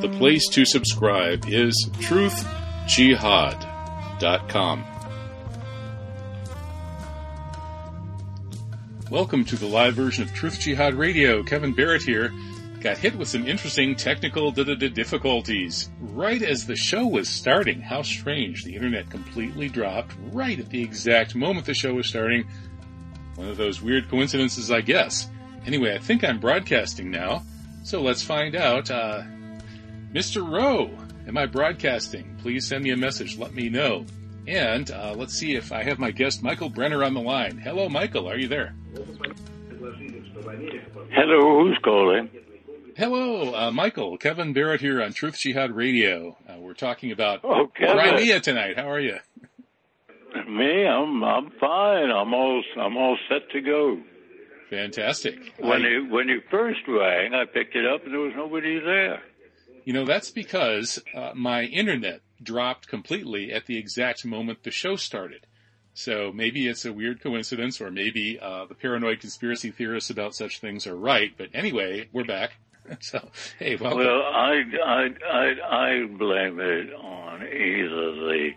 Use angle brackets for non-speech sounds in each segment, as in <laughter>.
the place to subscribe is truthjihad.com. Welcome to the live version of Truth Jihad Radio. Kevin Barrett here. Got hit with some interesting technical difficulties right as the show was starting. How strange. The internet completely dropped right at the exact moment the show was starting. One of those weird coincidences, I guess. Anyway, I think I'm broadcasting now. So let's find out. Uh, Mr. Rowe, am I broadcasting? Please send me a message. Let me know. And uh, let's see if I have my guest Michael Brenner on the line. Hello, Michael. Are you there? Hello, who's calling? Hello, uh, Michael. Kevin Barrett here on Truth Jihad Radio. Uh, we're talking about Oh, Crimea tonight. How are you? Me, I'm I'm fine. I'm all I'm all set to go. Fantastic. When I- you when you first rang, I picked it up and there was nobody there. You know, that's because uh, my internet dropped completely at the exact moment the show started. So maybe it's a weird coincidence, or maybe uh, the paranoid conspiracy theorists about such things are right. But anyway, we're back. <laughs> So hey, welcome. Well, I I I I blame it on either the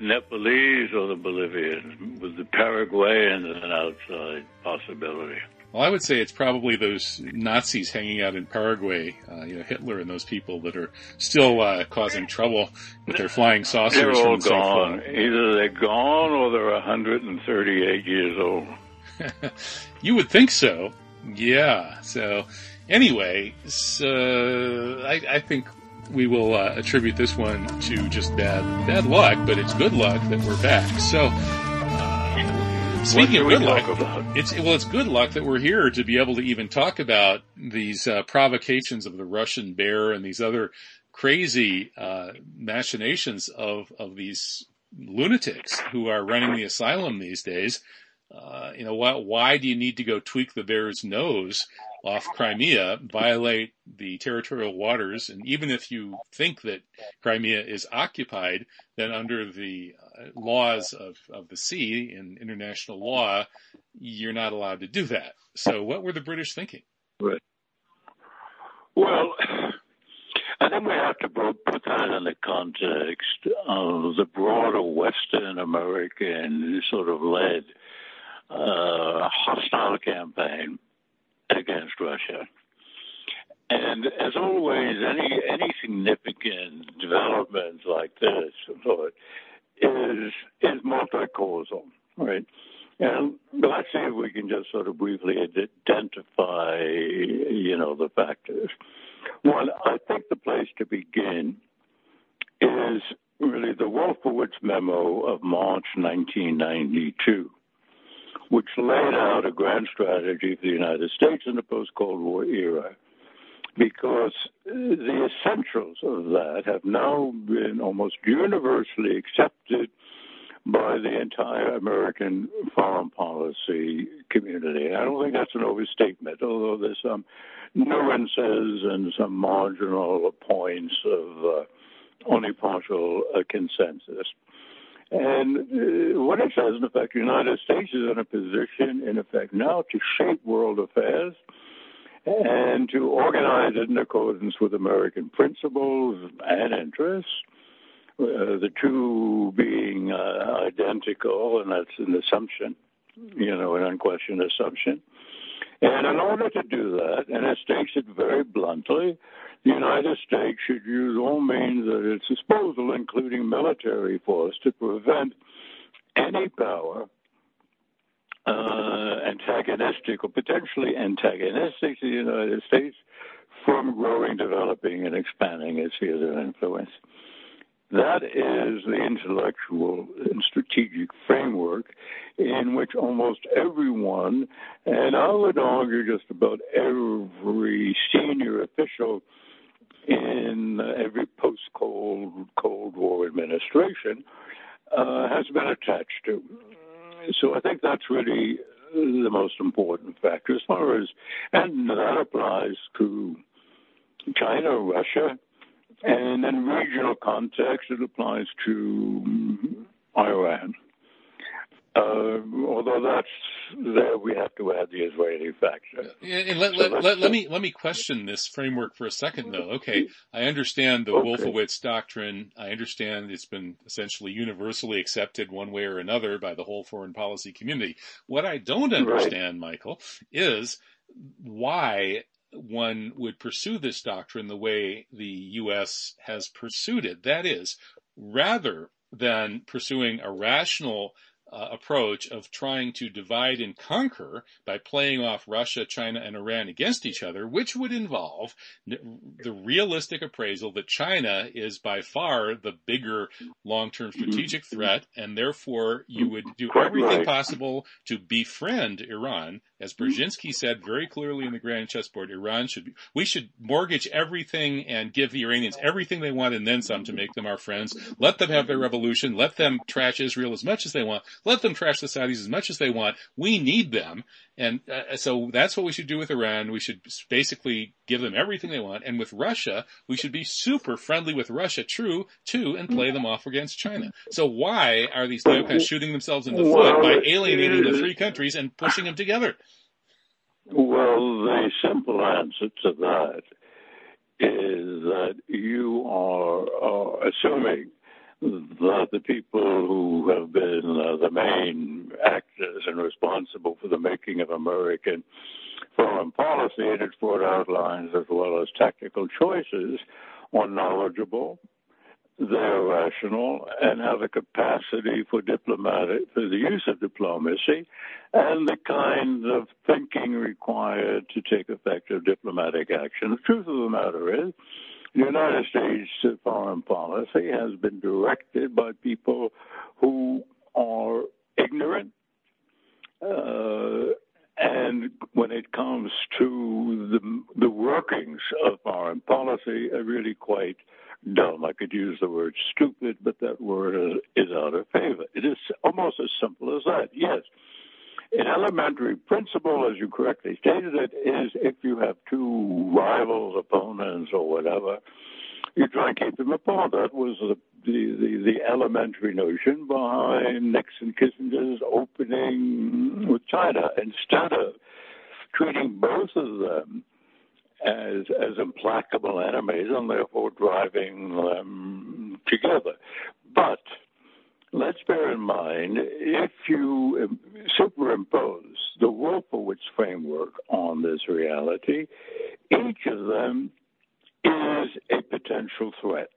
Nepalese or the Bolivians, with the Paraguayans an outside possibility. Well, I would say it's probably those Nazis hanging out in Paraguay, uh, you know, Hitler and those people that are still uh, causing trouble with their flying saucers. They're all from so far. gone. Either they're gone or they're 138 years old. <laughs> You would think so. Yeah. So anyway, so I, I think we will uh, attribute this one to just bad bad luck, but it's good luck that we're back. So speaking of good luck, about? it's well, it's good luck that we're here to be able to even talk about these uh, provocations of the Russian bear and these other crazy uh, machinations of of these lunatics who are running the asylum these days. Uh, you know, why, why do you need to go tweak the bear's nose off Crimea, violate the territorial waters, and even if you think that Crimea is occupied, then under the uh, laws of, of the sea in international law, you're not allowed to do that. So what were the British thinking? Well, I think we have to put that in the context of the broader Western American sort of led uh, hostile campaign against Russia. And as always, any any significant developments like this is is multi-causal, right? And let's see if we can just sort of briefly identify, you know, the factors. One, I think the place to begin is really the Wolfowitz memo of March 1992, which laid out a grand strategy for the United States in the post-Cold War era. Because the essentials of that have now been almost universally accepted by the entire American foreign policy community. I don't think that's an overstatement, although there's some nuances and some marginal points of uh, only partial uh, consensus. And uh, what it says, in effect, the United States is in a position, in effect, now to shape world affairs and to organize it in accordance with American principles and interests uh, the two being uh, identical, and that's an assumption, you know, an unquestioned assumption. And in order to do that, and it states it very bluntly, the United States should use all means at its disposal, including military force, to prevent any power antagonistic or potentially antagonistic to the United States from growing, developing, and expanding its sphere of influence. That is the intellectual and strategic framework in which almost everyone, and I would argue just about every senior official in every post-Cold Cold War administration, uh, has been attached to. So I think that's really uh, the most important factor as far as, and that applies to China, Russia, and in regional context, it applies to mm, Iran. Uh, although that's there, we have to add the Israeli factor. And let, so let, let, let, me let me question this framework for a second, though. Okay, I understand the okay. Wolfowitz doctrine. I understand it's been essentially universally accepted one way or another by the whole foreign policy community. What I don't understand, right. Michael, is why one would pursue this doctrine the way the U.S. has pursued it. That is, rather than pursuing a rational uh, approach of trying to divide and conquer by playing off Russia, China, and Iran against each other, which would involve the realistic appraisal that China is by far the bigger long-term strategic mm-hmm. threat, and therefore you would do everything possible to befriend Iran. As Brzezinski said very clearly in the Grand Chessboard, Iran should be, we should mortgage everything and give the Iranians everything they want and then some to make them our friends. Let them have their revolution. Let them trash Israel as much as they want. Let them trash the Saudis as much as they want. We need them. And uh, so that's what we should do with Iran. We should basically give them everything they want. And with Russia, we should be super friendly with Russia, true, too, and play them off against China. So why are these neocons shooting themselves in the foot by alienating the three countries and pushing them together? Well, the simple answer to that is that you are, are assuming that the people who have been uh, the main actors and responsible for the making of American foreign policy and its broad outlines as well as tactical choices are knowledgeable, they're rational, and have a capacity for diplomatic for the use of diplomacy and the kind of thinking required to take effective diplomatic action. The truth of the matter is the United States foreign policy has been directed by people who are ignorant. Uh, and when it comes to the, the workings of foreign policy, are really quite dumb. I could use the word stupid, but that word is, is out of favor. It is almost as simple as that. Yes, an elementary principle, as you correctly stated it, is if you have two rivals, opponents, or whatever, you try and keep them apart. That was the the, the, the elementary notion behind Nixon Kissinger's opening with China. Instead of treating both of them as as implacable enemies and therefore driving them together. But let's bear in mind if you superimpose the Wolfowitz framework on this reality, each of them is a potential threat.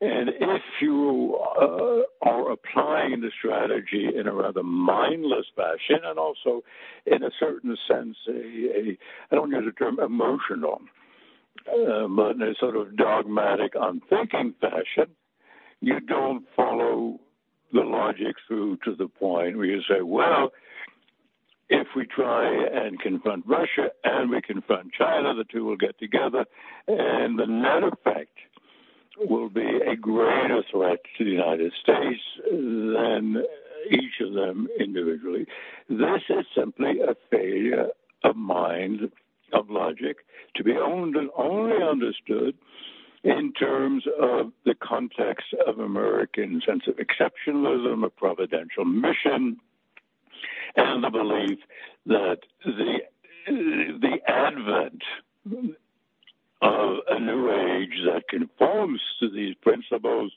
And if you uh, are applying the strategy in a rather mindless fashion, and also in a certain sense, a, a I don't use the term emotional, uh, but in a sort of dogmatic, unthinking fashion, you don't follow the logic through to the point where you say, well, if we try and confront Russia and we confront China, the two will get together, and the net effect will be a greater threat to the United States than each of them individually. This is simply a failure of mind, of logic, to be owned and only understood in terms of the context of American sense of exceptionalism, a providential mission, and the belief that the the advent of a new age that conforms to these principles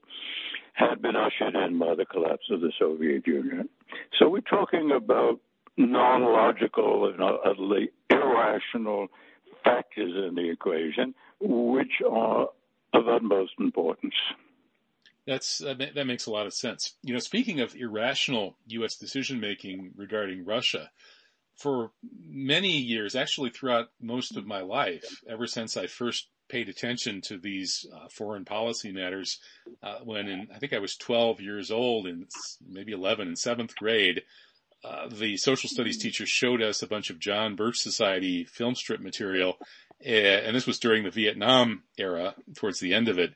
had been ushered in by the collapse of the Soviet Union. So we're talking about non-logical and utterly irrational factors in the equation, which are of utmost importance. That's that makes a lot of sense. You know, speaking of irrational U.S. decision making regarding Russia, for many years, actually throughout most of my life, ever since I first paid attention to these uh, foreign policy matters, uh, when in, I think I was 12 years old and maybe 11 in seventh grade, uh, the social studies teacher showed us a bunch of John Birch Society film strip material, and this was during the Vietnam era, towards the end of it.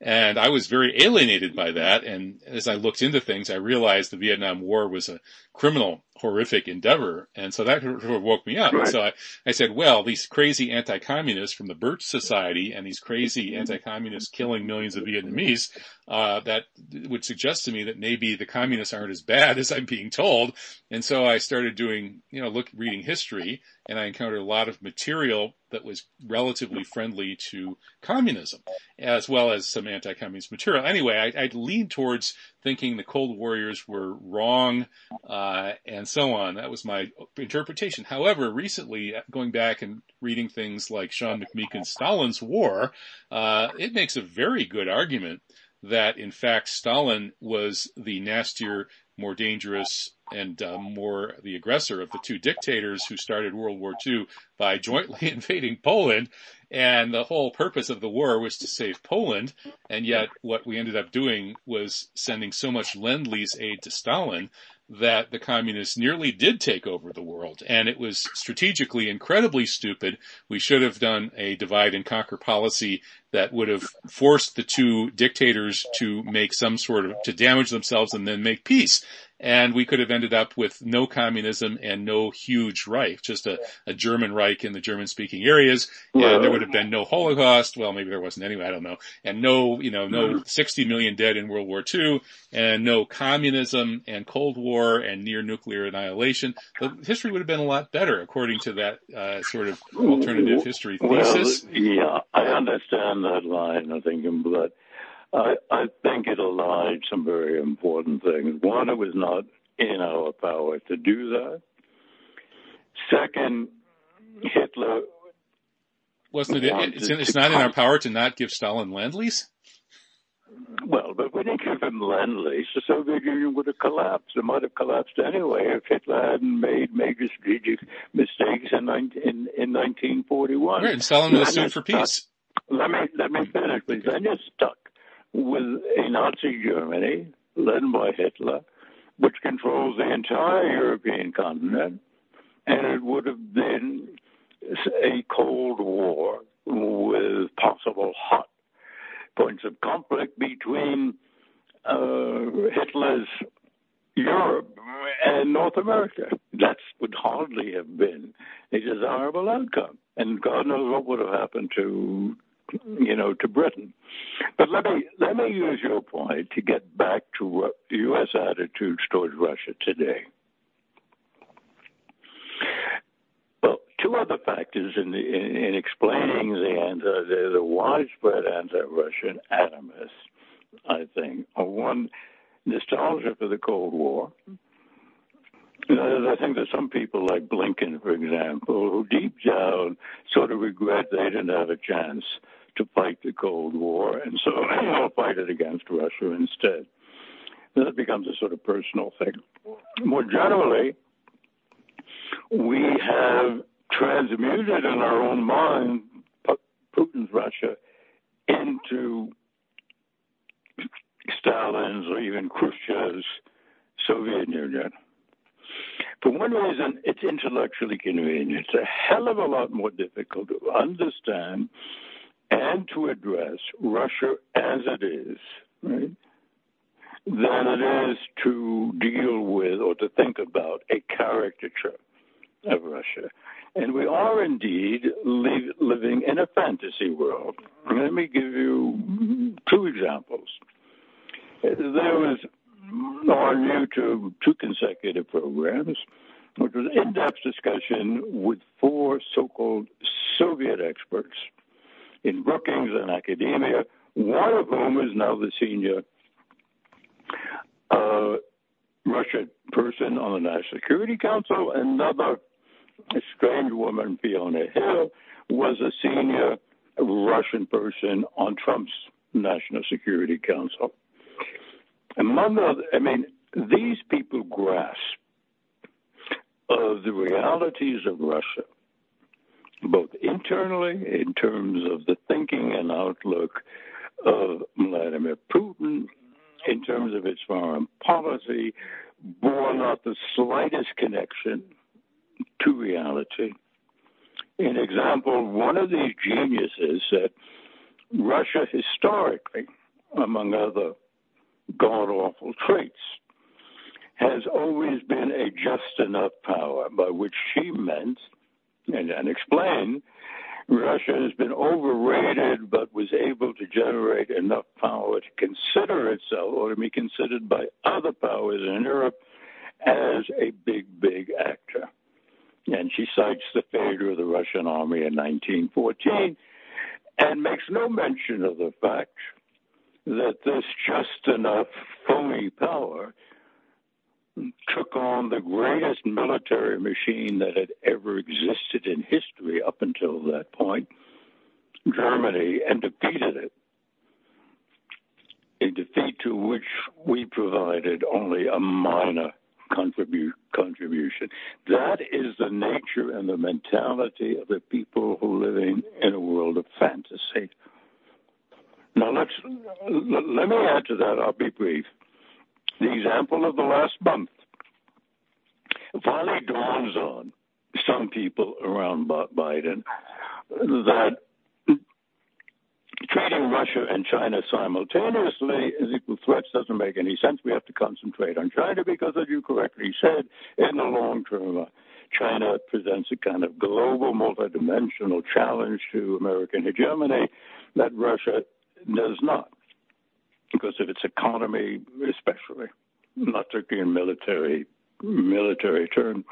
And I was very alienated by that. And as I looked into things, I realized the Vietnam War was a criminal, horrific endeavor. And so that sort of woke me up. Right. So I, I said, well, these crazy anti-communists from the Birch Society and these crazy anti-communists killing millions of Vietnamese, uh, that would suggest to me that maybe the communists aren't as bad as I'm being told. And so I started doing, you know, look, reading history and I encountered a lot of material that was relatively friendly to communism, as well as some anti-communist material. Anyway, I, I leaned towards thinking the Cold Warriors were wrong, uh, and so on. That was my interpretation. However, recently, going back and reading things like Sean McMeekin's Stalin's War, uh, it makes a very good argument that in fact Stalin was the nastier, more dangerous, and uh, more the aggressor of the two dictators who started World War II by <laughs> jointly invading Poland. And the whole purpose of the war was to save Poland. And yet what we ended up doing was sending so much lend-lease aid to Stalin that the communists nearly did take over the world. And it was strategically incredibly stupid. We should have done a divide and conquer policy that would have forced the two dictators to make some sort of, to damage themselves and then make peace and we could have ended up with no communism and no huge Reich, just a, a German Reich in the German speaking areas. And there would have been no Holocaust. Well, maybe there wasn't anyway. I don't know. And no, you know, no 60 million dead in World War II and no communism and Cold War and near nuclear annihilation. The history would have been a lot better according to that uh, sort of alternative history thesis. Well, yeah, I understand that line. I think, but I, I think it allied some very important things. One, it was not in our power to do that. Second, Hitler wasn't it? It's, it's not in our power to not give Stalin lend lease. Well, but we didn't give him lend lease. The Soviet Union would have collapsed. It might have collapsed anyway if Hitler hadn't made major strategic mistakes in, in, in 1941. Right, and Stalin was sued for peace. Let me Okay. Then you're stuck with a Nazi Germany led by Hitler, which controls the entire European continent, and it would have been a Cold War with possible hot points of conflict between uh, Hitler's Europe and North America. That would hardly have been a desirable outcome. And God knows what would have happened to you know, to Britain. But let me let me use your point to get back to U.S. attitudes towards Russia today. Well, two other factors in, the, in, in explaining the anti, the, the widespread anti-Russian animus, I think, are one nostalgia for the Cold War. I think there's some people like Blinken, for example, who deep down sort of regret they didn't have a chance to fight the Cold War, and so <clears throat> I'll fight it against Russia instead. That becomes a sort of personal thing. More generally, we have transmuted in our own mind Putin's Russia into Stalin's or even Khrushchev's Soviet Union. For one reason, it's intellectually convenient. It's a hell of a lot more difficult to understand and to address Russia as it is, right, than it is to deal with or to think about a caricature of Russia. And we are indeed li- living in a fantasy world. Let me give you two examples. There was on YouTube two consecutive programs, which was in-depth discussion with four so-called Soviet experts in Brookings and academia, one of whom is now the senior uh, Russian person on the National Security Council. Another strange woman, Fiona Hill, was a senior Russian person on Trump's National Security Council. Among other, I mean, these people grasp of the realities of Russia both internally in terms of the thinking and outlook of Vladimir Putin, in terms of its foreign policy, bore not the slightest connection to reality. In example, one of these geniuses said Russia historically among other god awful traits, has always been a just enough power, by which she meant and, and explained Russia has been overrated, but was able to generate enough power to consider itself or to be considered by other powers in Europe as a big, big actor. And she cites the failure of the Russian army in 1914 and makes no mention of the fact that this just enough phony power took on the greatest military machine that had ever existed in history up until that point, Germany, and defeated it. A defeat to which we provided only a minor contribu- contribution. That is the nature and the mentality of the people who live in, in a world of fantasy. Now let's let me add to that. I'll be brief. The example of the last month finally dawns on some people around Biden that treating Russia and China simultaneously as equal threats doesn't make any sense. We have to concentrate on China because, as you correctly said, in the long term, uh, China presents a kind of global, multidimensional challenge to American hegemony that Russia does not, because of its economy, especially, not strictly in military military term.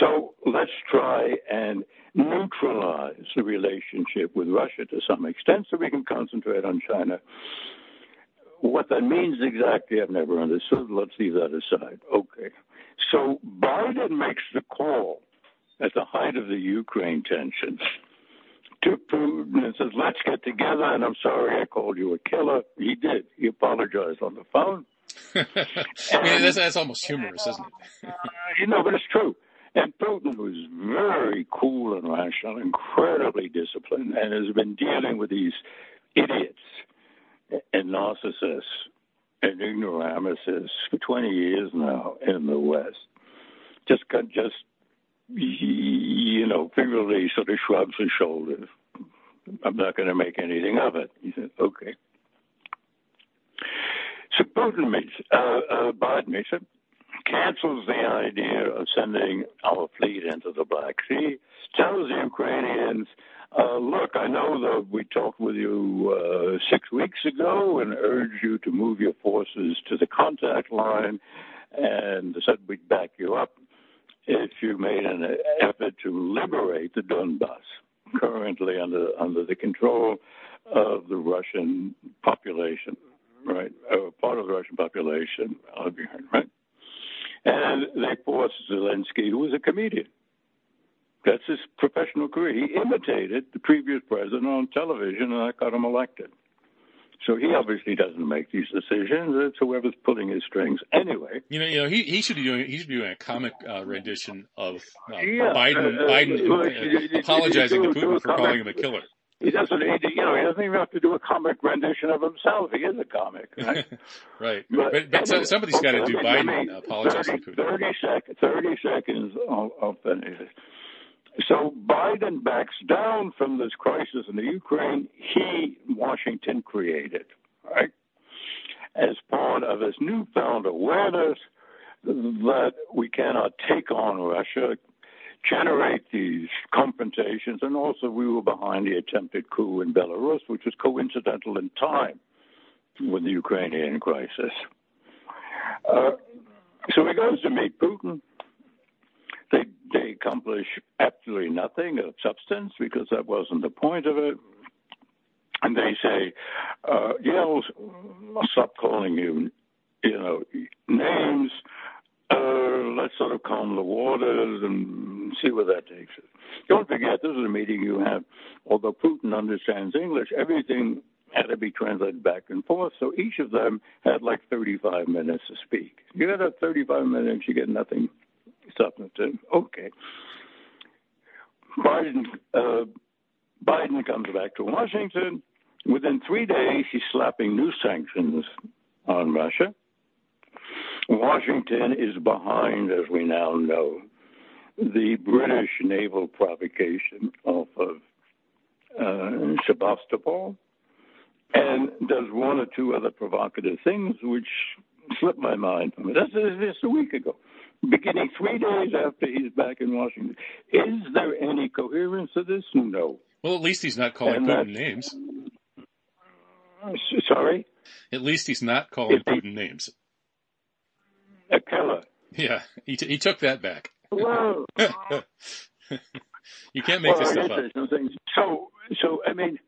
So let's try and neutralize the relationship with Russia to some extent so we can concentrate on China. What that means exactly, I've never understood. Let's leave that aside. Okay. So Biden makes the call at the height of the Ukraine tensions to Putin and says, let's get together. And I'm sorry I called you a killer. He did. He apologized on the phone. <laughs> I mean, that's, that's almost humorous, isn't it? <laughs> uh, you know, but it's true. And Putin was very cool and rational, incredibly disciplined, and has been dealing with these idiots and narcissists and ignoramuses for 20 years now in the West. Just, just you know, figuratively sort of shrugs his shoulders. I'm not going to make anything of it. He said, okay. So Putin meets, uh, uh, Biden meets him cancels the idea of sending our fleet into the Black Sea, tells the Ukrainians, uh, look, I know that we talked with you uh, six weeks ago and urged you to move your forces to the contact line and said we'd back you up if you made an effort to liberate the Donbass, currently under under the control of the Russian population, right? Uh, part of the Russian population, right? And they forced Zelensky, who was a comedian. That's his professional career. He imitated the previous president on television, and that got him elected. So he obviously doesn't make these decisions. It's whoever's pulling his strings. Anyway, you know, you know, he, he should be doing he should be doing a comic uh, rendition of uh, yeah, Biden uh, Biden uh, apologizing to Putin for calling him a killer. He doesn't to, you know, he doesn't even have to do a comic rendition of himself. He is a comic, <laughs> right? right. But, but, but anyway, somebody's okay, got to do Biden me, apologizing 30, to 30, sec- 30 seconds, I'll, I'll finish. So Biden backs down from this crisis in the Ukraine he, Washington, created, right? As part of his newfound awareness that we cannot take on Russia, generate these confrontations, and also we were behind the attempted coup in Belarus, which was coincidental in time with the Ukrainian crisis. Uh, so he goes to meet Putin. They, accomplish absolutely nothing of substance because that wasn't the point of it. And they say, uh, I'll, I'll stop calling you, you know, names. Uh, let's sort of calm the waters and see where that takes us. Don't forget, this is a meeting you have. Although Putin understands English, everything had to be translated back and forth. So each of them had like 35 minutes to speak. You got that 35 minutes, you get nothing substantive. Okay. Biden, uh, Biden comes back to Washington. Within three days, he's slapping new sanctions on Russia. Washington is behind, as we now know, the British naval provocation off of uh, Sebastopol. and does one or two other provocative things, which slipped my mind. I mean, that's just a week ago. Beginning three days after he's back in Washington. Is there any coherence to this? No. Well, at least he's not calling and Putin names. Sorry? At least he's not calling if Putin he, names. A killer. Yeah, he, t- he took that back. Well, <laughs> you can't make well, this stuff up. So, so I mean,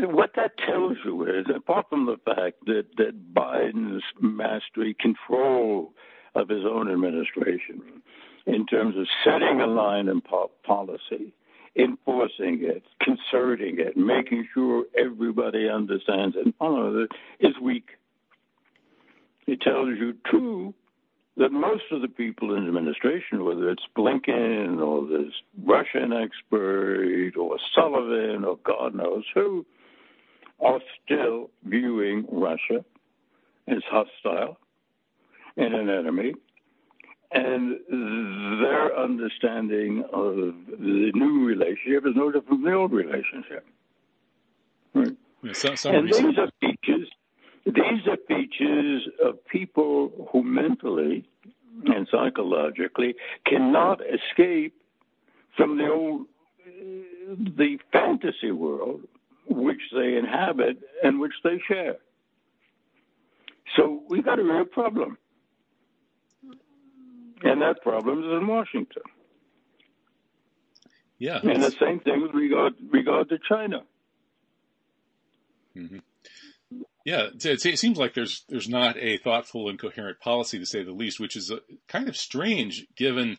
what that tells you is, apart from the fact that, that Biden's mastery, control of his own administration in terms of setting a line in po- policy, enforcing it, concerting it, making sure everybody understands and follows it, is weak. It tells you, too, that most of the people in the administration, whether it's Blinken or this Russian expert or Sullivan or God knows who, are still viewing Russia as hostile and an enemy. And their understanding of the new relationship is no different from the old relationship. Right? Yeah, and these are features these are features of people who mentally and psychologically cannot escape from the old, the fantasy world which they inhabit and which they share. So we've got a real problem. And that problem is in Washington. Yeah. And the same thing with regard regard to China. Mm-hmm. Yeah, it, seems like there's there's not a thoughtful and coherent policy to say the least, which is a, uh, kind of strange given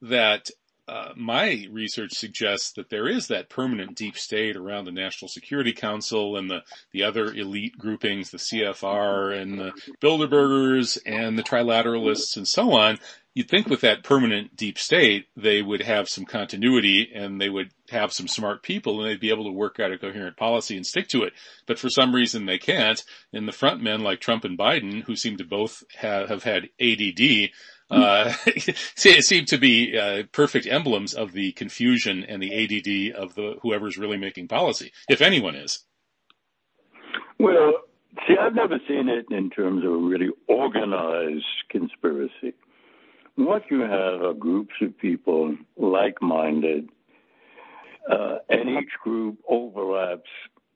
that uh, my research suggests that there is that permanent deep state around the National Security Council and the, the other elite groupings, the CFR and the Bilderbergers and the Trilateralists and so on. You'd think with that permanent deep state, they would have some continuity and they would have some smart people and they'd be able to work out a coherent policy and stick to it. But for some reason they can't. And the front men like Trump and Biden, who seem to both have, have had ADD, uh, <laughs> seem to be uh, perfect emblems of the confusion and the ADD of the whoever's really making policy, if anyone is. Well, see, I've never seen it in terms of a really organized conspiracy. What you have are groups of people like-minded, uh, and each group overlaps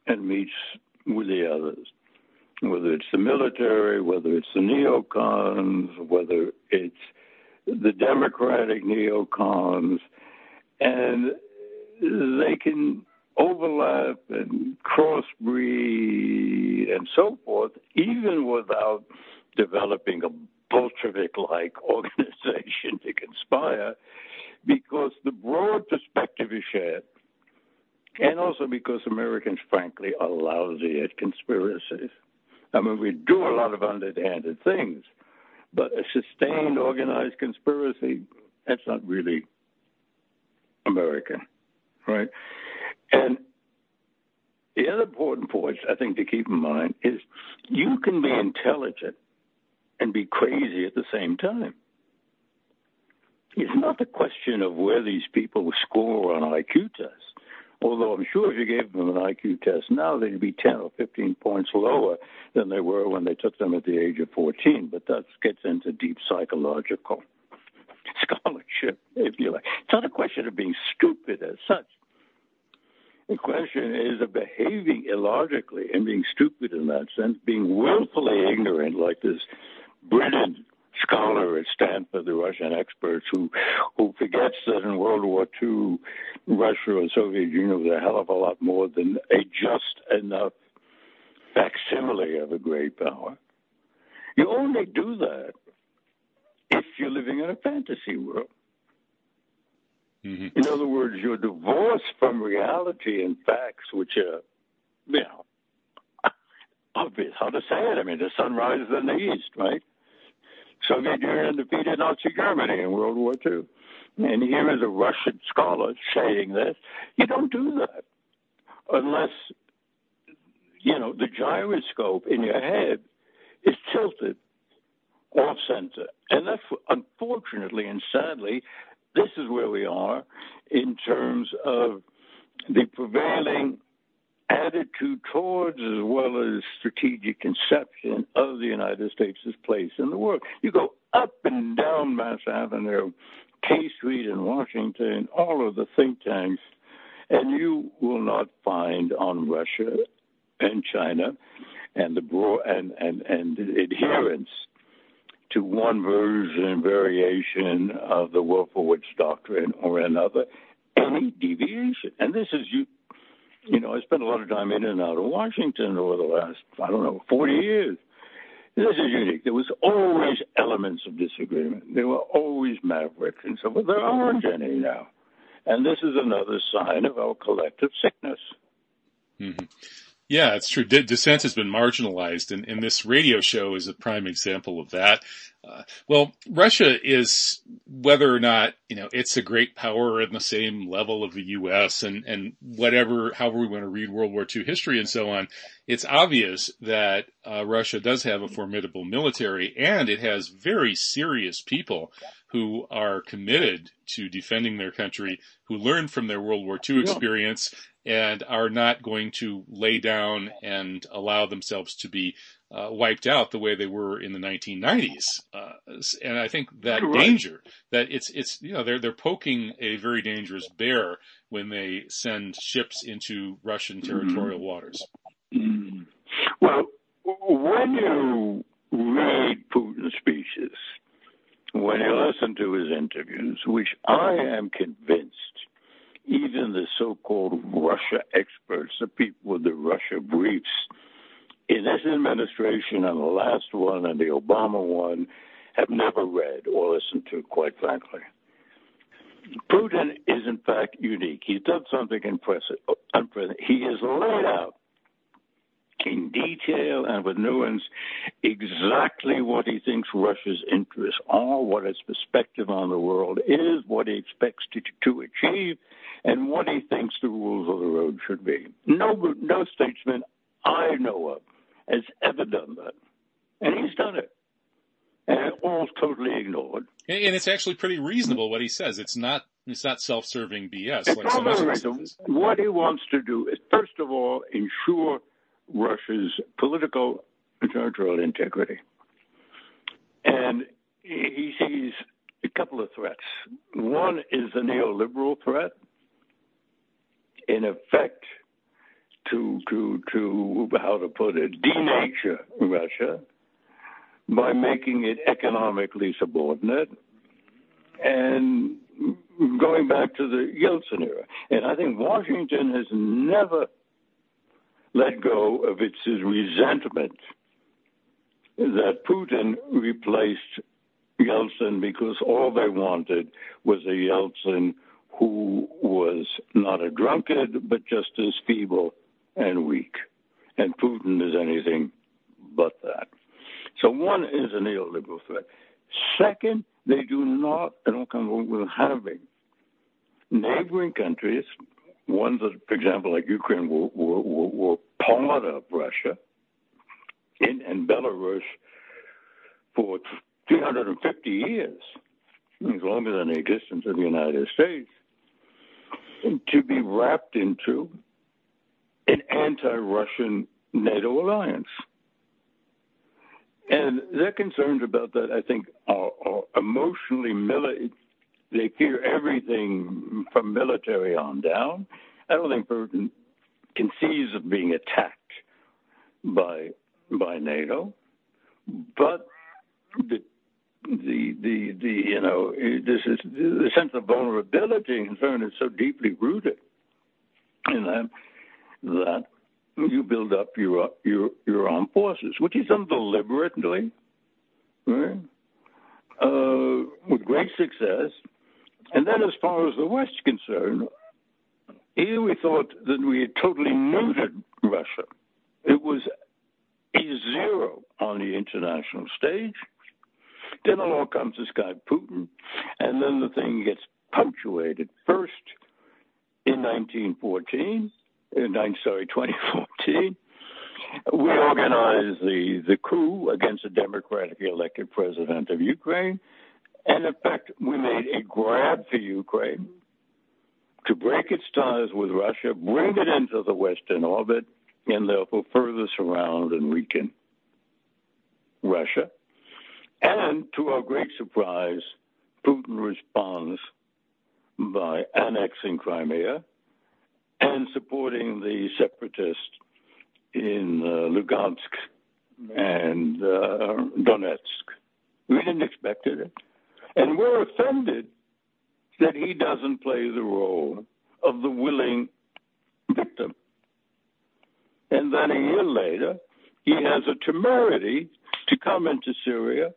and meets with the others whether it's the military, whether it's the neocons, whether it's the democratic neocons, and they can overlap and crossbreed and so forth, even without developing a Bolshevik-like <laughs> organization to conspire, because the broad perspective is shared, and also because Americans, frankly, are lousy at conspiracies. I mean, we do a lot of underhanded things, but a sustained, organized conspiracy, that's not really American, right? And the other important point I think to keep in mind is you can be intelligent and be crazy at the same time. It's not the question of where these people score on IQ tests. Although I'm sure if you gave them an IQ test now, they'd be 10 or 15 points lower than they were when they took them at the age of 14. But that gets into deep psychological <laughs> scholarship, if you like. It's not a question of being stupid as such. The question is of behaving illogically and being stupid in that sense, being willfully ignorant, like this brilliant scholar at Stanford, the Russian experts, who who forgets that in World War II, Russia and Soviet Union was a hell of a lot more than a just enough facsimile of a great power. You only do that if you're living in a fantasy world. Mm-hmm. In other words, you're divorced from reality and facts, which are, you know, obvious. How to say it? I mean, the sun rises in the east, right? Soviet Union defeated Nazi Germany in World War II. And here is a Russian scholar saying this. You don't do that unless, you know, the gyroscope in your head is tilted off center. And that's unfortunately and sadly, this is where we are in terms of the prevailing attitude towards as well as strategic conception of the United States' place in the world. You go up and down Mass Avenue, K Street in Washington, all of the think tanks, and you will not find on Russia and China and the broad and, and, and adherence to one version variation of the Wolfowitz doctrine or another any deviation. And this is you know, I spent a lot of time in and out of Washington over the last, I don't know, 40 years. This is unique. There was always elements of disagreement. There were always mavericks and so forth. There aren't any now. And this is another sign of our collective sickness. Mm-hmm. Yeah, it's true. Dissent has been marginalized, and, and, this radio show is a prime example of that. Uh, well, Russia is whether or not you know it's a great power in the same level of the U.S. and and whatever, however we want to read World War II history and so on. It's obvious that uh, Russia does have a formidable military, and it has very serious people who are committed to defending their country, who learned from their World War II experience and are not going to lay down and allow themselves to be uh, wiped out the way they were in the 1990s. Uh, and I think that right. danger that it's it's you know they're they're poking a very dangerous bear when they send ships into Russian mm-hmm. territorial mm-hmm. waters. Mm-hmm. Well, when you read Putin's speeches, when you listen to his interviews, which I am convinced even the so-called Russia experts, the people with the Russia briefs, in this administration and the last one and the Obama one, have never read or listened to, quite frankly. Putin is in fact unique. He's done something impressive. He has laid out in detail and with nuance exactly what he thinks Russia's interests are, what its perspective on the world is, what he expects to, to achieve, and what he thinks the rules of the road should be. No, no statesman I know of has ever done that, and he's done it, and all totally ignored. And it's actually pretty reasonable what he says. It's not it's not self-serving BS it's like so much What he wants to do is, first of all, ensure Russia's political and territorial integrity, uh-huh. and he sees a couple of threats. One uh-huh. is the uh-huh. neoliberal threat, in effect, to to to how to put it, denature Russia by making it economically subordinate and going back to the Yeltsin era. And I think Washington has never let go of its resentment that Putin replaced Yeltsin because all they wanted was a Yeltsin who was not a drunkard, but just as feeble and weak. And Putin is anything but that. So one is a neoliberal threat. Second, they do not, I don't come with having neighboring countries, ones that, for example, like Ukraine, were, were, were part of Russia, in, and Belarus for 350 years, as longer than the existence of the United States, to be wrapped into an anti-Russian NATO alliance. And their concerns about that, I think, are, are emotionally mili- they fear everything from military on down. I don't think Putin conceives of being attacked by by NATO, but the the the the you know this is the sense of vulnerability and concern is so deeply rooted in them that you build up your your your armed forces, which is done deliberately, right? Uh, with great success. And then, as far as the West is concerned, here we thought that we had totally neutered Russia. It was a zero on the international stage. Then along comes this guy Putin, and then the thing gets punctuated first in 1914, in, sorry, 2014. We organized the, the coup against the democratically elected president of Ukraine. And in fact, we made a grab for Ukraine to break its ties with Russia, bring it into the Western orbit, and therefore further surround and weaken Russia. And to our great surprise, Putin responds by annexing Crimea and supporting the separatists in uh, Lugansk and uh, Donetsk. We didn't expect it. And we're offended that he doesn't play the role of the willing victim. And then a year later, he has a temerity to come into Syria,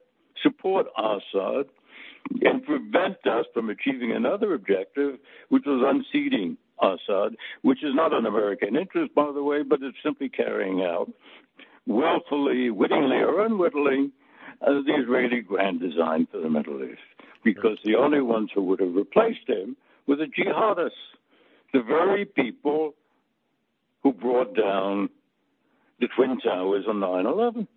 support Assad, and prevent us from achieving another objective, which was unseating Assad, which is not an American interest, by the way, but it's simply carrying out willfully, wittingly, or unwittingly uh, the Israeli grand design for the Middle East. Because the only ones who would have replaced him were the jihadists, the very people who brought down the Twin Towers on 9 11.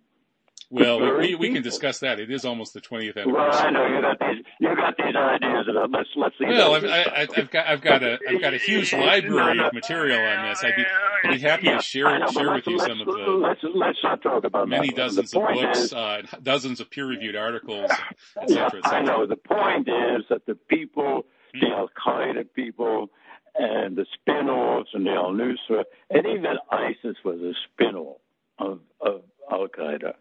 Well, we, we can discuss that. It is almost the 20th anniversary. Well, I know you got these you got these ideas let's let's see. Well, I've, I, have got I've got a I've got a huge library of material on this. I'd be I'd be happy to share know, share with you some of the let's let's not talk about many dozens of books, is, uh, dozens of peer reviewed articles, etc. Et I know. The point is that the people, the Al Qaeda people, and the spin-offs and the Al Nusra, and even ISIS was a spin-off of of Al Qaeda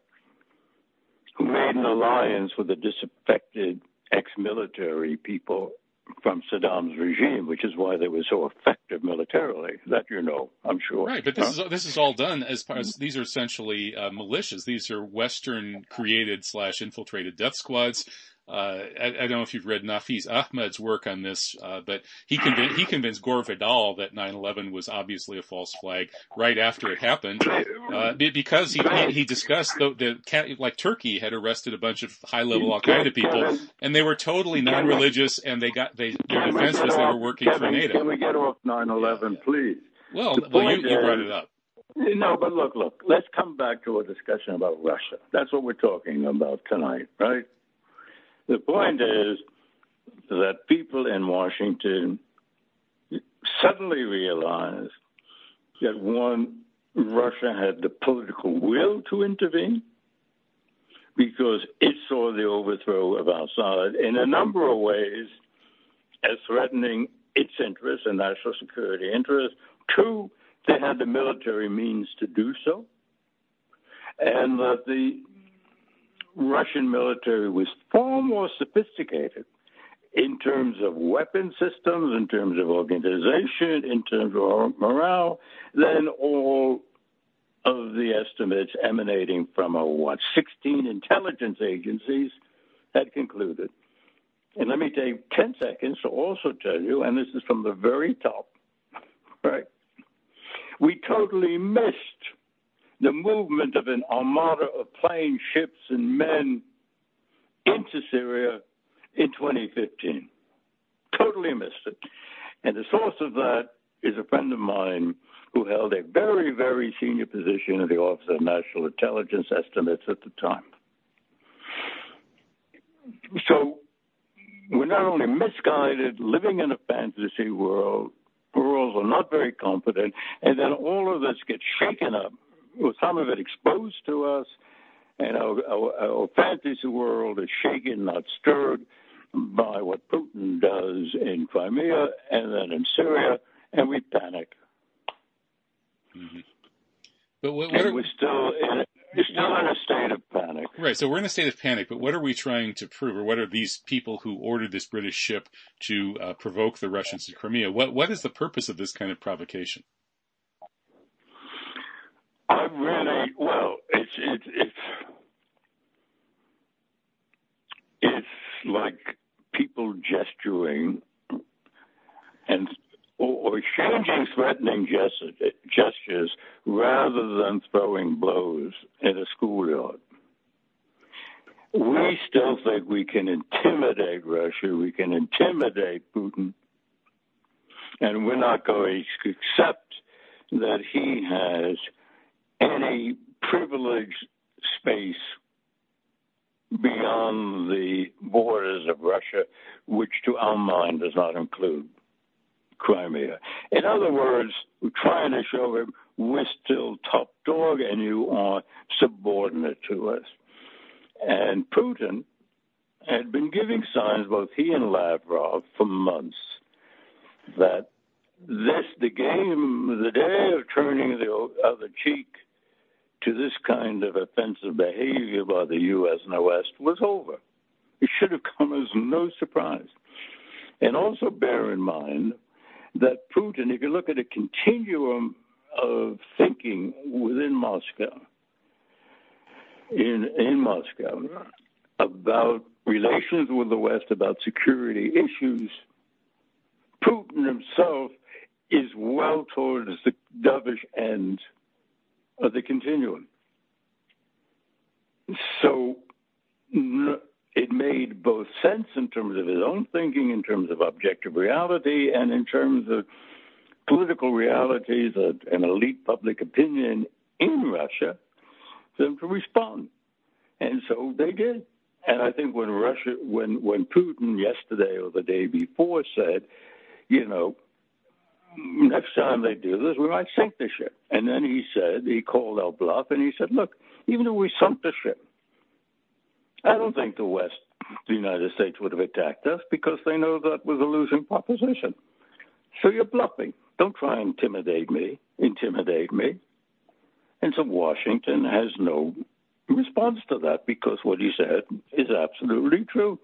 made an alliance with the disaffected ex-military people from Saddam's regime, which is why they were so effective militarily. That you know, I'm sure. Right, but this huh? is this is all done as part as these are essentially uh, militias. These are Western created slash infiltrated death squads uh, I, I, don't know if you've read Nafeez Ahmed's work on this, uh, but he convinced, he convinced Gore Vidal that 9/11 was obviously a false flag right after it happened, uh, because he, he, he discussed the, the like Turkey had arrested a bunch of high level Al Qaeda people, and they were totally non-religious, and they got they their defense was they were working for NATO. Can we get off 9/11, please? Well, well, you, you brought it up. No, but look, look. Let's come back to a discussion about Russia. That's what we're talking about tonight, right? The point is that people in Washington suddenly realized that one, Russia had the political will to intervene because it saw the overthrow of Assad in a number of ways as threatening its interests and national security interests. Two, they had the military means to do so, and that the Russian military was far more sophisticated in terms of weapon systems, in terms of organization, in terms of morale, than all of the estimates emanating from a, what 16 intelligence agencies had concluded. And let me take 10 seconds to also tell you, and this is from the very top, right? We totally missed the movement of an armada of plane, ships, and men into Syria in 2015. Totally missed it. And the source of that is a friend of mine who held a very, very senior position in the Office of National Intelligence Estimates at the time. So we're not only misguided, living in a fantasy world, are not very confident, and then all of this gets shaken up some of it exposed to us, and our, our, our fantasy world is shaken, not stirred by what Putin does in Crimea and then in Syria, and we panic. Mm-hmm. But what, what are, we're still in, we're still in a state of panic. Right. So we're in a state of panic. But what are we trying to prove, or what are these people who ordered this British ship to uh, provoke the Russians to Crimea? What What is the purpose of this kind of provocation? I really well. It's it's it's it's like people gesturing and or, or exchanging threatening gestures, gestures rather than throwing blows in a schoolyard. We still think we can intimidate Russia, we can intimidate Putin, and we're not going to accept that he has any privileged space beyond the borders of Russia, which to our mind does not include Crimea. In other words, we're trying to show him we're still top dog and you are subordinate to us. And Putin had been giving signs, both he and Lavrov, for months, that this, the game, the day of turning the other cheek to this kind of offensive behavior by the U.S. and the West was over. It should have come as no surprise. And also bear in mind that Putin, if you look at a continuum of thinking within Moscow, in in Moscow, about relations with the West, about security issues, Putin himself is well towards the dovish end of the continuum. So it made both sense in terms of his own thinking, in terms of objective reality, and in terms of political realities and elite public opinion in Russia, for them to respond. And so they did. And I think when Russia, when when Putin yesterday or the day before said, you know, next time they do this, we might sink the ship. And then he said, he called out bluff and he said, look, even if we sunk the ship, I don't think the West, the United States would have attacked us because they know that was a losing proposition. So you're bluffing. Don't try and intimidate me. Intimidate me. And so Washington has no response to that because what he said is absolutely true.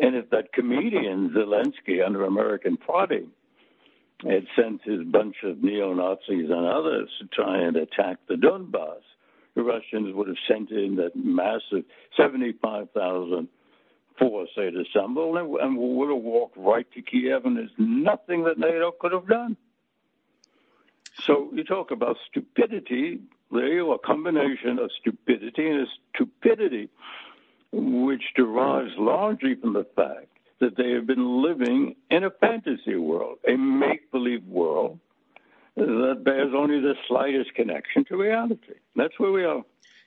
And if that comedian Zelensky under American prodding had sent his bunch of neo Nazis and others to try and attack the Donbass, the Russians would have sent in that massive 75,000 force they'd assembled and, and would have walked right to Kiev, and there's nothing that NATO could have done. So you talk about stupidity, there you are, a combination of stupidity and a stupidity which derives largely from the fact that they have been living in a fantasy world, a make believe world that bears only the slightest connection to reality. That's where we are.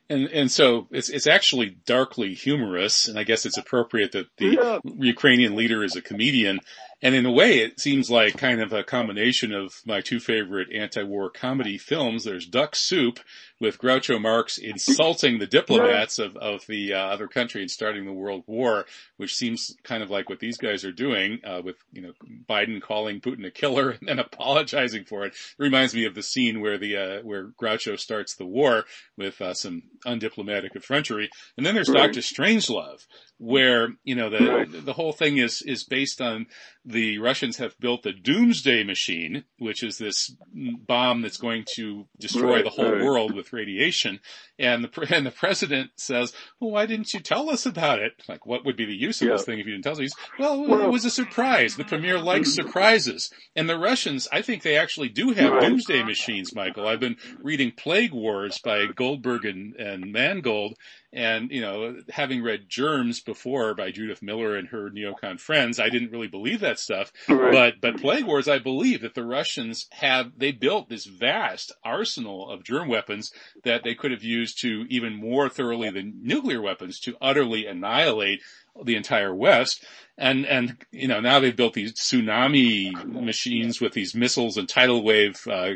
And and so it's it's actually darkly humorous, and I guess it's appropriate that the yeah. Ukrainian leader is a comedian. And in a way, it seems like kind of a combination of my two favorite anti-war comedy films. There's Duck Soup with Groucho Marx insulting the diplomats of, of the uh, other country and starting the world war, which seems kind of like what these guys are doing, uh, with, you know, Biden calling Putin a killer and then apologizing for it. It reminds me of the scene where the, uh, where Groucho starts the war with, uh, some undiplomatic effrontery. And then there's right. Dr. Strangelove, where, you know, the, right. the whole thing is, is based on the Russians have built a doomsday machine, which is this bomb that's going to destroy right, the whole right. world with radiation. And the, and the president says, well, why didn't you tell us about it? Like, what would be the use of yeah. this thing if you didn't tell us? Well, well, it was a surprise. The premier likes surprises. And the Russians, I think they actually do have doomsday machines, Michael. I've been reading Plague Wars by Goldberg and, and Mangold, and, you know, having read Germs before by Judith Miller and her neocon friends, I didn't really believe that stuff. Right. But, but Plague Wars, I believe that the Russians have, they built this vast arsenal of germ weapons that they could have used to even more thoroughly than nuclear weapons to utterly annihilate the entire West. And, and, you know, now they've built these tsunami machines with these missiles and tidal wave, uh,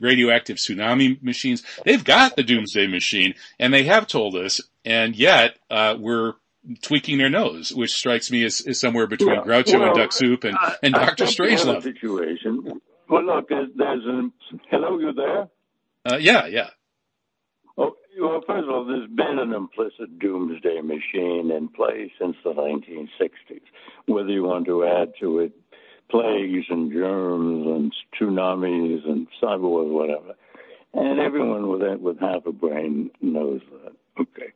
radioactive tsunami machines. They've got the doomsday machine and they have told us, and yet, uh, we're tweaking their nose, which strikes me as, as somewhere between well, Groucho well, and Duck Soup and, and Dr. Strangelove. situation. Well, look, there's, there's a, hello, you there? Uh, yeah, yeah. Well, first of all, there's been an implicit doomsday machine in place since the 1960s. Whether you want to add to it plagues and germs and tsunamis and cyber wars, whatever, and everyone with with half a brain knows that. Okay.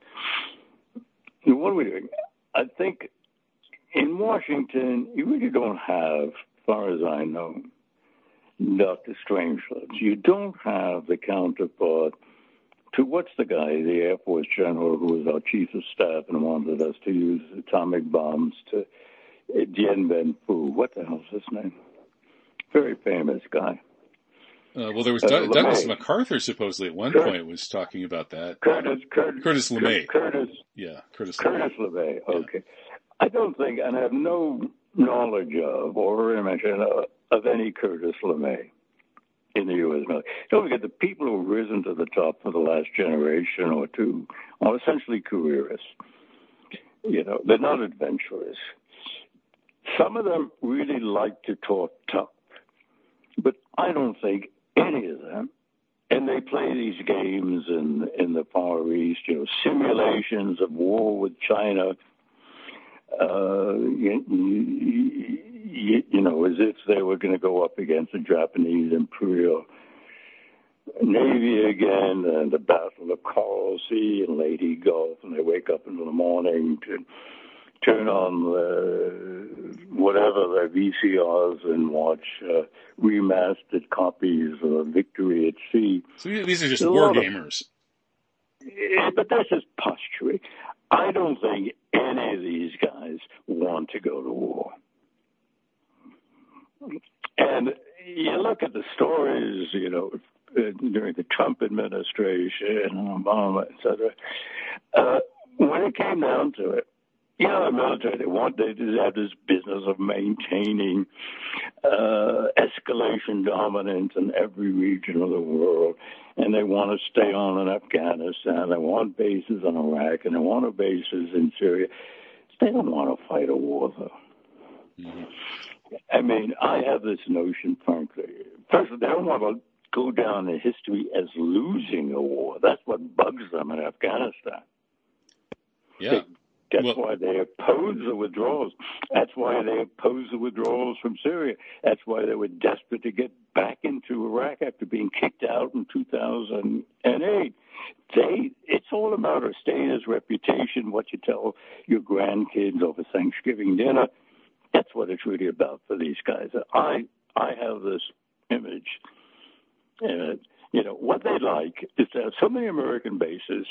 What are we doing? I think in Washington, you really don't have, as far as I know, Dr. Strangelove. You don't have the counterpart to what's the guy, the Air Force general who was our chief of staff and wanted us to use atomic bombs to Dien Bien Phu. What the hell's his name? Very famous guy. Uh, well, there was uh, Douglas MacArthur supposedly at one Curtis, point was talking about that. Curtis, Curtis, Curtis LeMay. Curtis, yeah, Curtis. Curtis LeMay. Okay, yeah. I don't think, and I have no knowledge of or information of any Curtis LeMay in the U.S. military. Don't forget the people who've risen to the top for the last generation or two are essentially careerists. You know, they're not adventurers. Some of them really like to talk tough, but I don't think any of them. And they play these games in in the Far East, you know, simulations of war with China. Uh, you know, as if they were going to go up against the Japanese Imperial Navy again, and the Battle of Coral Sea and Leyte Gulf, and they wake up in the morning to turn on the, whatever their VCRs and watch uh, remastered copies of Victory at Sea. So these are just war gamers. Of, but that's just posturing. I don't think any of these guys want to go to war. And you look at the stories, you know, during the Trump administration, Obama, et cetera. Uh, when it came down to it, you know, the military, they want, they just have this business of maintaining uh, escalation dominance in every region of the world. And they want to stay on in Afghanistan. They want bases in Iraq and they want bases in Syria. They don't want to fight a war, though. Mm-hmm. I mean, I have this notion, frankly. First, they don't want to go down in history as losing a war. That's what bugs them in Afghanistan. Yeah. They that's well, why they oppose the withdrawals. That's why they oppose the withdrawals from Syria. That's why they were desperate to get back into Iraq after being kicked out in 2008. They, it's all about a status, reputation, what you tell your grandkids over Thanksgiving dinner. That's what it's really about for these guys. I, I have this image. Uh, you know, what they like is to have so many American bases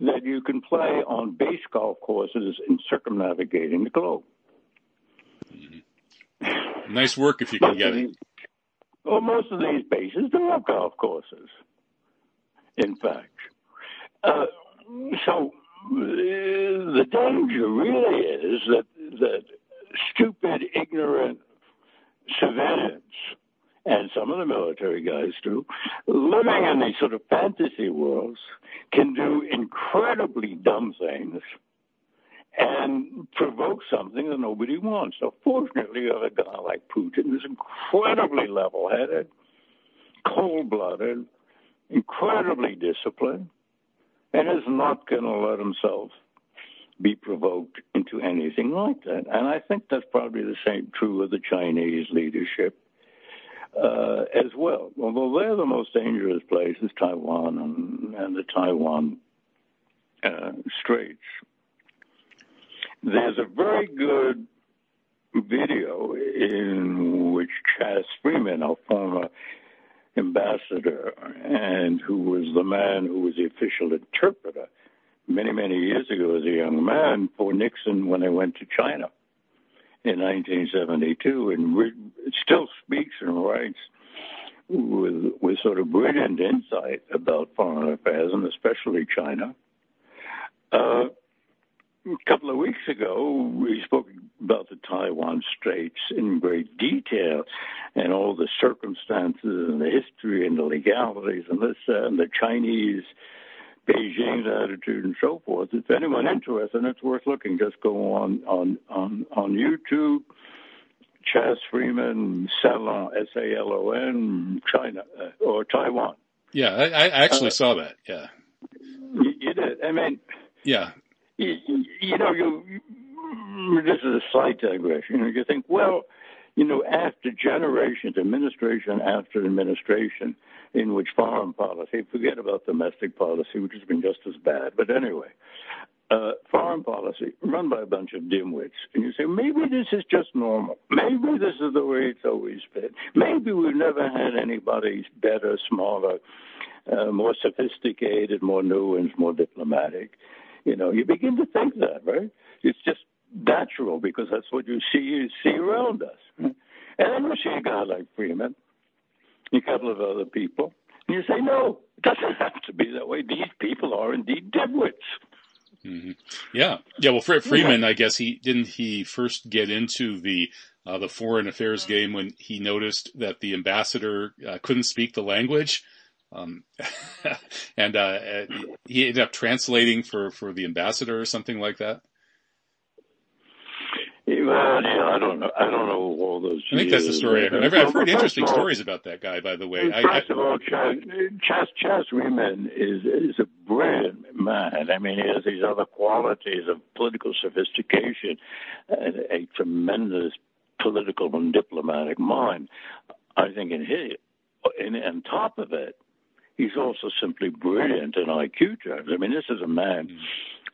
that you can play on base golf courses in circumnavigating the globe. Mm-hmm. <sighs> Nice work if you can get it. Well, most of these bases are golf courses, in fact. Uh, so uh, the danger really is that that stupid, ignorant civilians and some of the military guys do, living in these sort of fantasy worlds can do incredibly dumb things and provoke something that nobody wants. So fortunately, you have a guy like Putin who's incredibly level-headed, cold-blooded, incredibly disciplined, and is not going to let himself be provoked into anything like that. And I think that's probably the same true of the Chinese leadership uh, as well. Although they're the most dangerous places, Taiwan and, and the Taiwan uh, Straits. There's a very good video in which Chas Freeman, our former ambassador, and who was the man who was the official interpreter many, many years ago as a young man for Nixon when they went to China in 1972 and re- still speaks and writes with, with sort of brilliant insight about foreign affairs and especially China. Uh, a couple of weeks ago, we spoke about the Taiwan Straits in great detail and all the circumstances and the history and the legalities and this uh, and the Chinese Beijing's attitude and so forth. If anyone interested, it's worth looking. Just go on on on on YouTube. Chas Freeman, Salon, S A L O N, China uh, or Taiwan. Yeah, I, I actually uh, saw that. Yeah, you, you, did. I mean, yeah. You, you know, you, you. This is a slight digression. You think, well, you know, after generations, administration after administration, in which foreign policy, forget about domestic policy, which has been just as bad, but anyway, uh, foreign policy run by a bunch of dimwits. And you say, maybe this is just normal. Maybe this is the way it's always been. Maybe we've never had anybody better, smarter, uh, more sophisticated, more nuanced, more diplomatic. You know, you begin to think that, right? It's just natural because that's what you see you see around us. And then you see a guy like Freeman a couple of other people. And you say, no, it doesn't have to be that way. These people are indeed dimwits. Mm-hmm. Yeah, yeah. Well, Fred Freeman, I guess he didn't he first get into the uh, the foreign affairs game when he noticed that the ambassador uh, couldn't speak the language, um, <laughs> and uh, he ended up translating for for the ambassador or something like that. Well, yeah, I don't know. I don't know all those. I think that's the story. I've heard, I've heard interesting stories about that guy. By the way, first I, of all, Chas, Chas, Chas Freeman is is a brilliant man. I mean, he has these other qualities of political sophistication, and a tremendous political and diplomatic mind. I think in his, and on top of it, he's also simply brilliant in IQ terms. I mean, this is a man mm.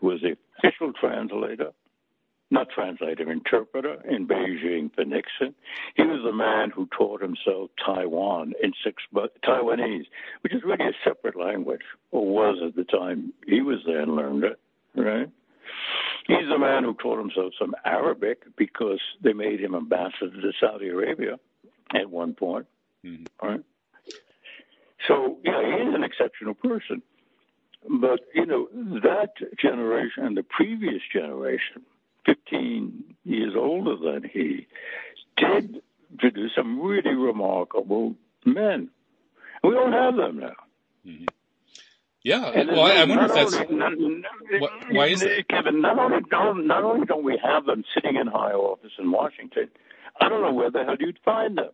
who was the official translator not translator, interpreter in Beijing for Nixon. He was the man who taught himself Taiwan in six Taiwanese, which is really a separate language, or was at the time he was there and learned it, right? He's the man who taught himself some Arabic because they made him ambassador to Saudi Arabia at one point, mm-hmm. right? So, yeah, he's an exceptional person. But, you know, that generation and the previous generation, 15 years older than he, did produce some really remarkable men. We don't have them now. Mm-hmm. Yeah, and well, I, wonder if that's only, not, what, why is it, Kevin? Not only don't not only don't we have them sitting in high office in Washington, I don't know where the hell you'd find them.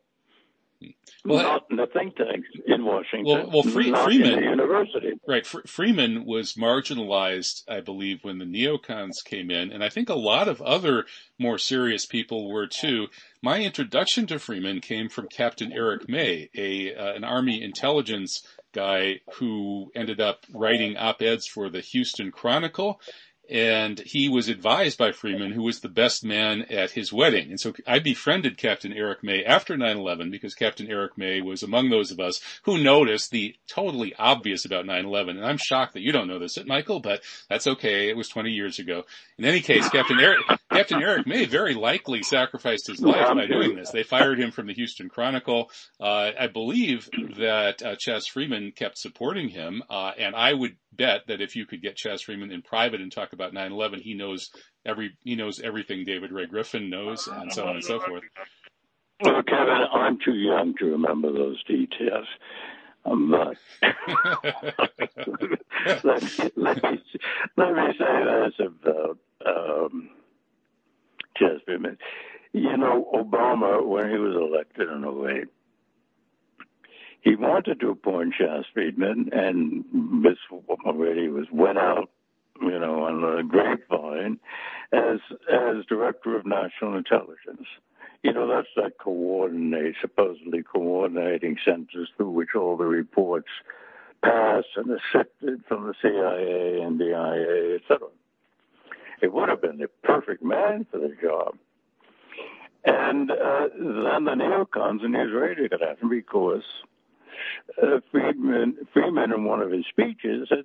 Well, not in the think tanks in Washington. Well, well Free, Freeman, university. Right. Freeman was marginalized, I believe, when the neocons came in, and I think a lot of other more serious people were too. My introduction to Freeman came from Captain Eric May, a uh, an Army intelligence guy who ended up writing op-eds for the Houston Chronicle and he was advised by Freeman, who was the best man at his wedding. And so I befriended Captain Eric May after 9-11 because Captain Eric May was among those of us who noticed the totally obvious about 9-11. And I'm shocked that you don't know this, Michael, but that's okay. It was 20 years ago. In any case, Captain Eric, Captain Eric May very likely sacrificed his life by doing this. They fired him from the Houston Chronicle. Uh, I believe that uh, Chas Freeman kept supporting him, uh, and I would bet that if you could get Chas Freeman in private and talk about 9/11, he knows every he knows everything David Ray Griffin knows, and so on and so forth. Well, Kevin, I'm too young to remember those details. I'm not. <laughs> let, me, let, me, let me say this about um, Chas Freeman. You know, Obama, when he was elected in 08, he wanted to appoint Chas Freeman, and this already was went out, you know, on the grapevine <laughs> as as director of national intelligence. You know, that's that coordinate, supposedly coordinating centers through which all the reports pass and are sifted from the CIA and the IA, etc. It would have been the perfect man for the job. And uh, then the neocons and the Israeli got after because uh, Freeman, Freeman, in one of his speeches, had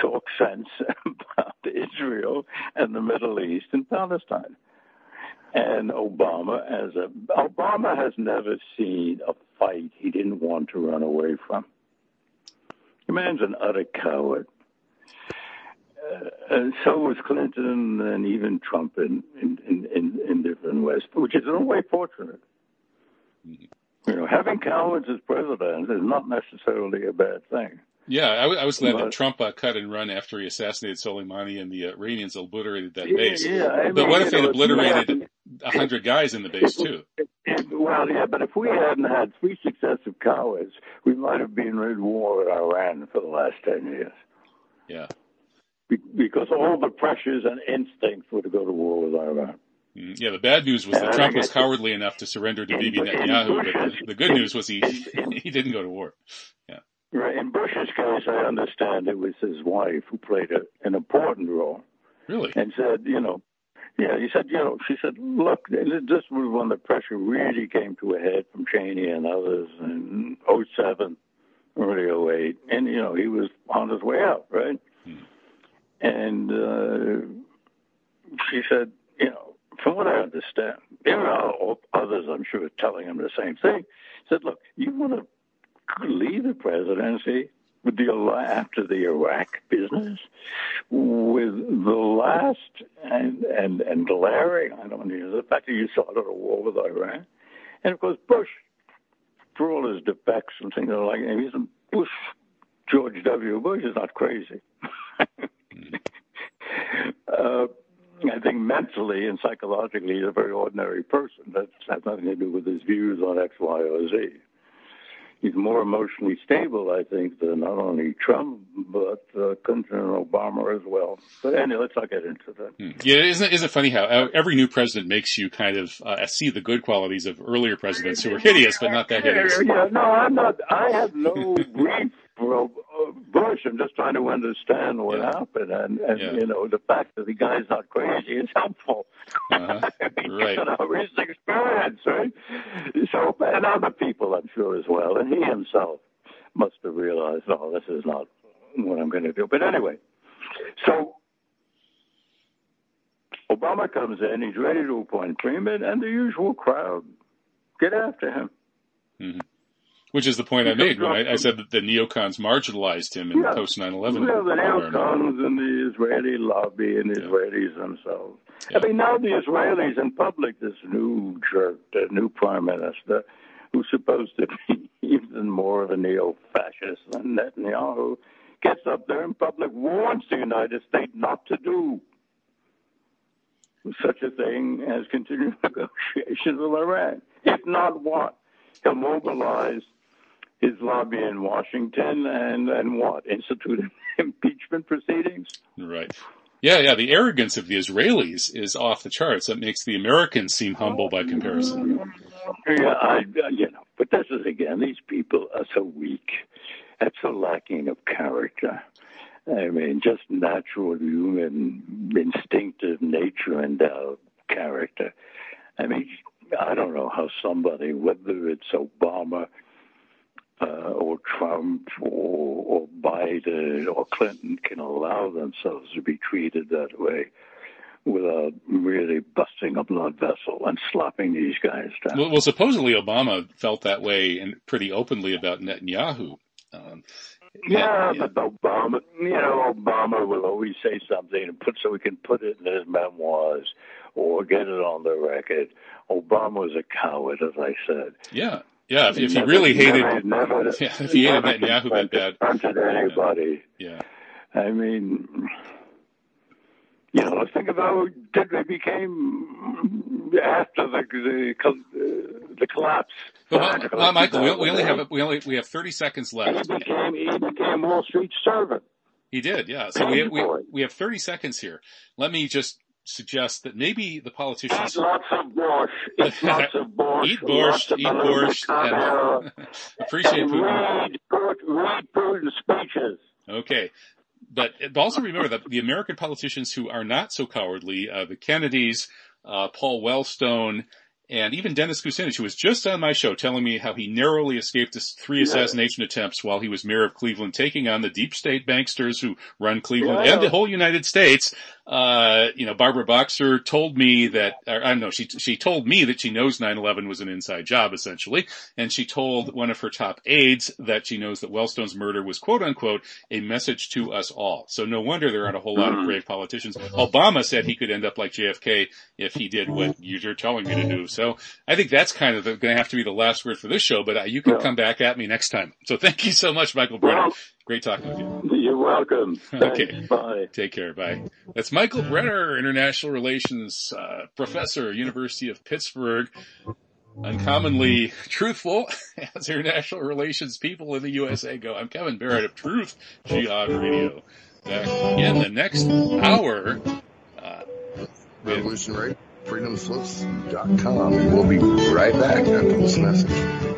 talked sense <laughs> about Israel and the Middle East and Palestine. And Obama, as a Obama has never seen a fight he didn't want to run away from. The man's an utter coward. Uh, and so was Clinton and even Trump in, in, in, in different ways, which is in a way fortunate. You know, having cowards as president is not necessarily a bad thing. Yeah, I, w- I was glad but, that Trump uh, cut and run after he assassinated Soleimani and the uh, Iranians obliterated that base. Yeah, I but mean, what if they obliterated a hundred guys in the base too? Well, yeah, but if we hadn't had three successive cowards, we might have been in war with Iran for the last ten years. Yeah. Be- because all the pressures and instincts were to go to war with Iran. Mm, yeah, the bad news was that Trump was cowardly enough to surrender to Bibi Netanyahu, but the, the good news was he <laughs> he didn't go to war. Yeah. Right. In Bush's case, I understand it was his wife who played a, an important role. Really? And said, you know, yeah, he said, you know, she said, look, this was when the pressure really came to a head from Cheney and others in 07, early 08. And, you know, he was on his way out, right? Hmm. And uh, she said, you know, from what I understand, there are others, I'm sure, telling him the same thing. Said, look, you want to leave the presidency, with the after the Iraq business, with the last and and and glaring, I don't know, the fact that you saw the war with Iran, and of course Bush, for all his defects and things like that, he's a Bush, George W. Bush is not crazy. <laughs> uh, I think mentally and psychologically, he's a very ordinary person. That has nothing to do with his views on X, Y, or Z he's more emotionally stable, I think, than not only Trump but uh, Clinton and Obama as well. But anyway, let's not get into that. Hmm. Yeah, isn't isn't it funny how every new president makes you kind of uh, see the good qualities of earlier presidents who were hideous, but not that hideous. Yeah, no, I'm not. I have no <laughs> grief for Bush. I'm just trying to understand what yeah. happened, and and yeah. you know the fact that the guy's not crazy is helpful. Uh-huh. <laughs> right. It's an recent experience, right? So, and other people, I'm sure as well, and he himself must have realized, oh, this is not what I'm going to do. But anyway, so Obama comes in, he's ready to appoint Freeman, and the usual crowd get after him. Mm-hmm. Which is the point I made when I, I, said that the neocons marginalized him in yeah. post 9/11. Yeah, the neocons and the Israeli lobby and the yeah. Israelis themselves. Yeah. I mean, now the Israelis in public, this new jerk, the new prime minister, who's supposed to be <laughs> even more of a neo-fascist than Netanyahu, gets up there in public, warns the United States not to do such a thing as continue <laughs> negotiations with Iran. If not what? He'll mobilize his lobby in Washington and, and what? Institute <laughs> impeachment proceedings? Right. Yeah, yeah. The arrogance of the Israelis is off the charts. That makes the Americans seem humble by comparison. Yeah, I, uh, you know, but this is again, these people are so weak and so lacking of character. I mean, just natural human, instinctive nature endowed uh, character. I mean, I don't know how somebody, whether it's Obama uh, or Trump or, or Biden or Clinton can allow themselves to be treated that way without really busting a blood vessel and slapping these guys down. Well, well supposedly Obama felt that way and pretty openly about Netanyahu. Um, yeah, yeah, but Obama, you know, Obama will always say something and put so he can put it in his memoirs or get it on the record. Obama was a coward, as I said. Yeah. Yeah, if, if he really hated, never, never, yeah, if he hated Netanyahu that bad, confronted anybody. Yeah. I mean, you know, let's think about how did they became after the the, the collapse. Well, well, Michael, we, we, only have we only we have thirty seconds left. He became he became Wall Street servant. He did, yeah. So we, we we have thirty seconds here. Let me just suggest that maybe the politicians. lots of borscht. <laughs> It's lots of borscht. eat borscht. Eat borscht. And <laughs> appreciate Putin. Read, read Putin's speeches. Okay. But also remember that the American politicians who are not so cowardly, uh, the Kennedys, uh, Paul Wellstone, and even Dennis Kucinich, who was just on my show telling me how he narrowly escaped three assassination attempts while he was mayor of Cleveland, taking on the deep state banksters who run Cleveland yeah. and the whole United States. Uh, you know, Barbara Boxer told me that, or, I don't know, she, she told me that she knows 9-11 was an inside job, essentially. And she told one of her top aides that she knows that Wellstone's murder was quote unquote a message to us all. So no wonder there aren't a whole lot of brave politicians. Obama said he could end up like JFK if he did what you're telling me to do. So I think that's kind of going to have to be the last word for this show, but uh, you can come back at me next time. So thank you so much, Michael Brenner. Great talking with you. You're welcome. <laughs> okay. Bye. Take care. Bye. That's Michael Brenner, International Relations uh, Professor, University of Pittsburgh. Uncommonly truthful <laughs> as international relations people in the USA go. I'm Kevin Barrett of Truth Jihad Radio. Back in the next hour. Uh, Revolutionary freedomslips.com. We'll be right back after this message.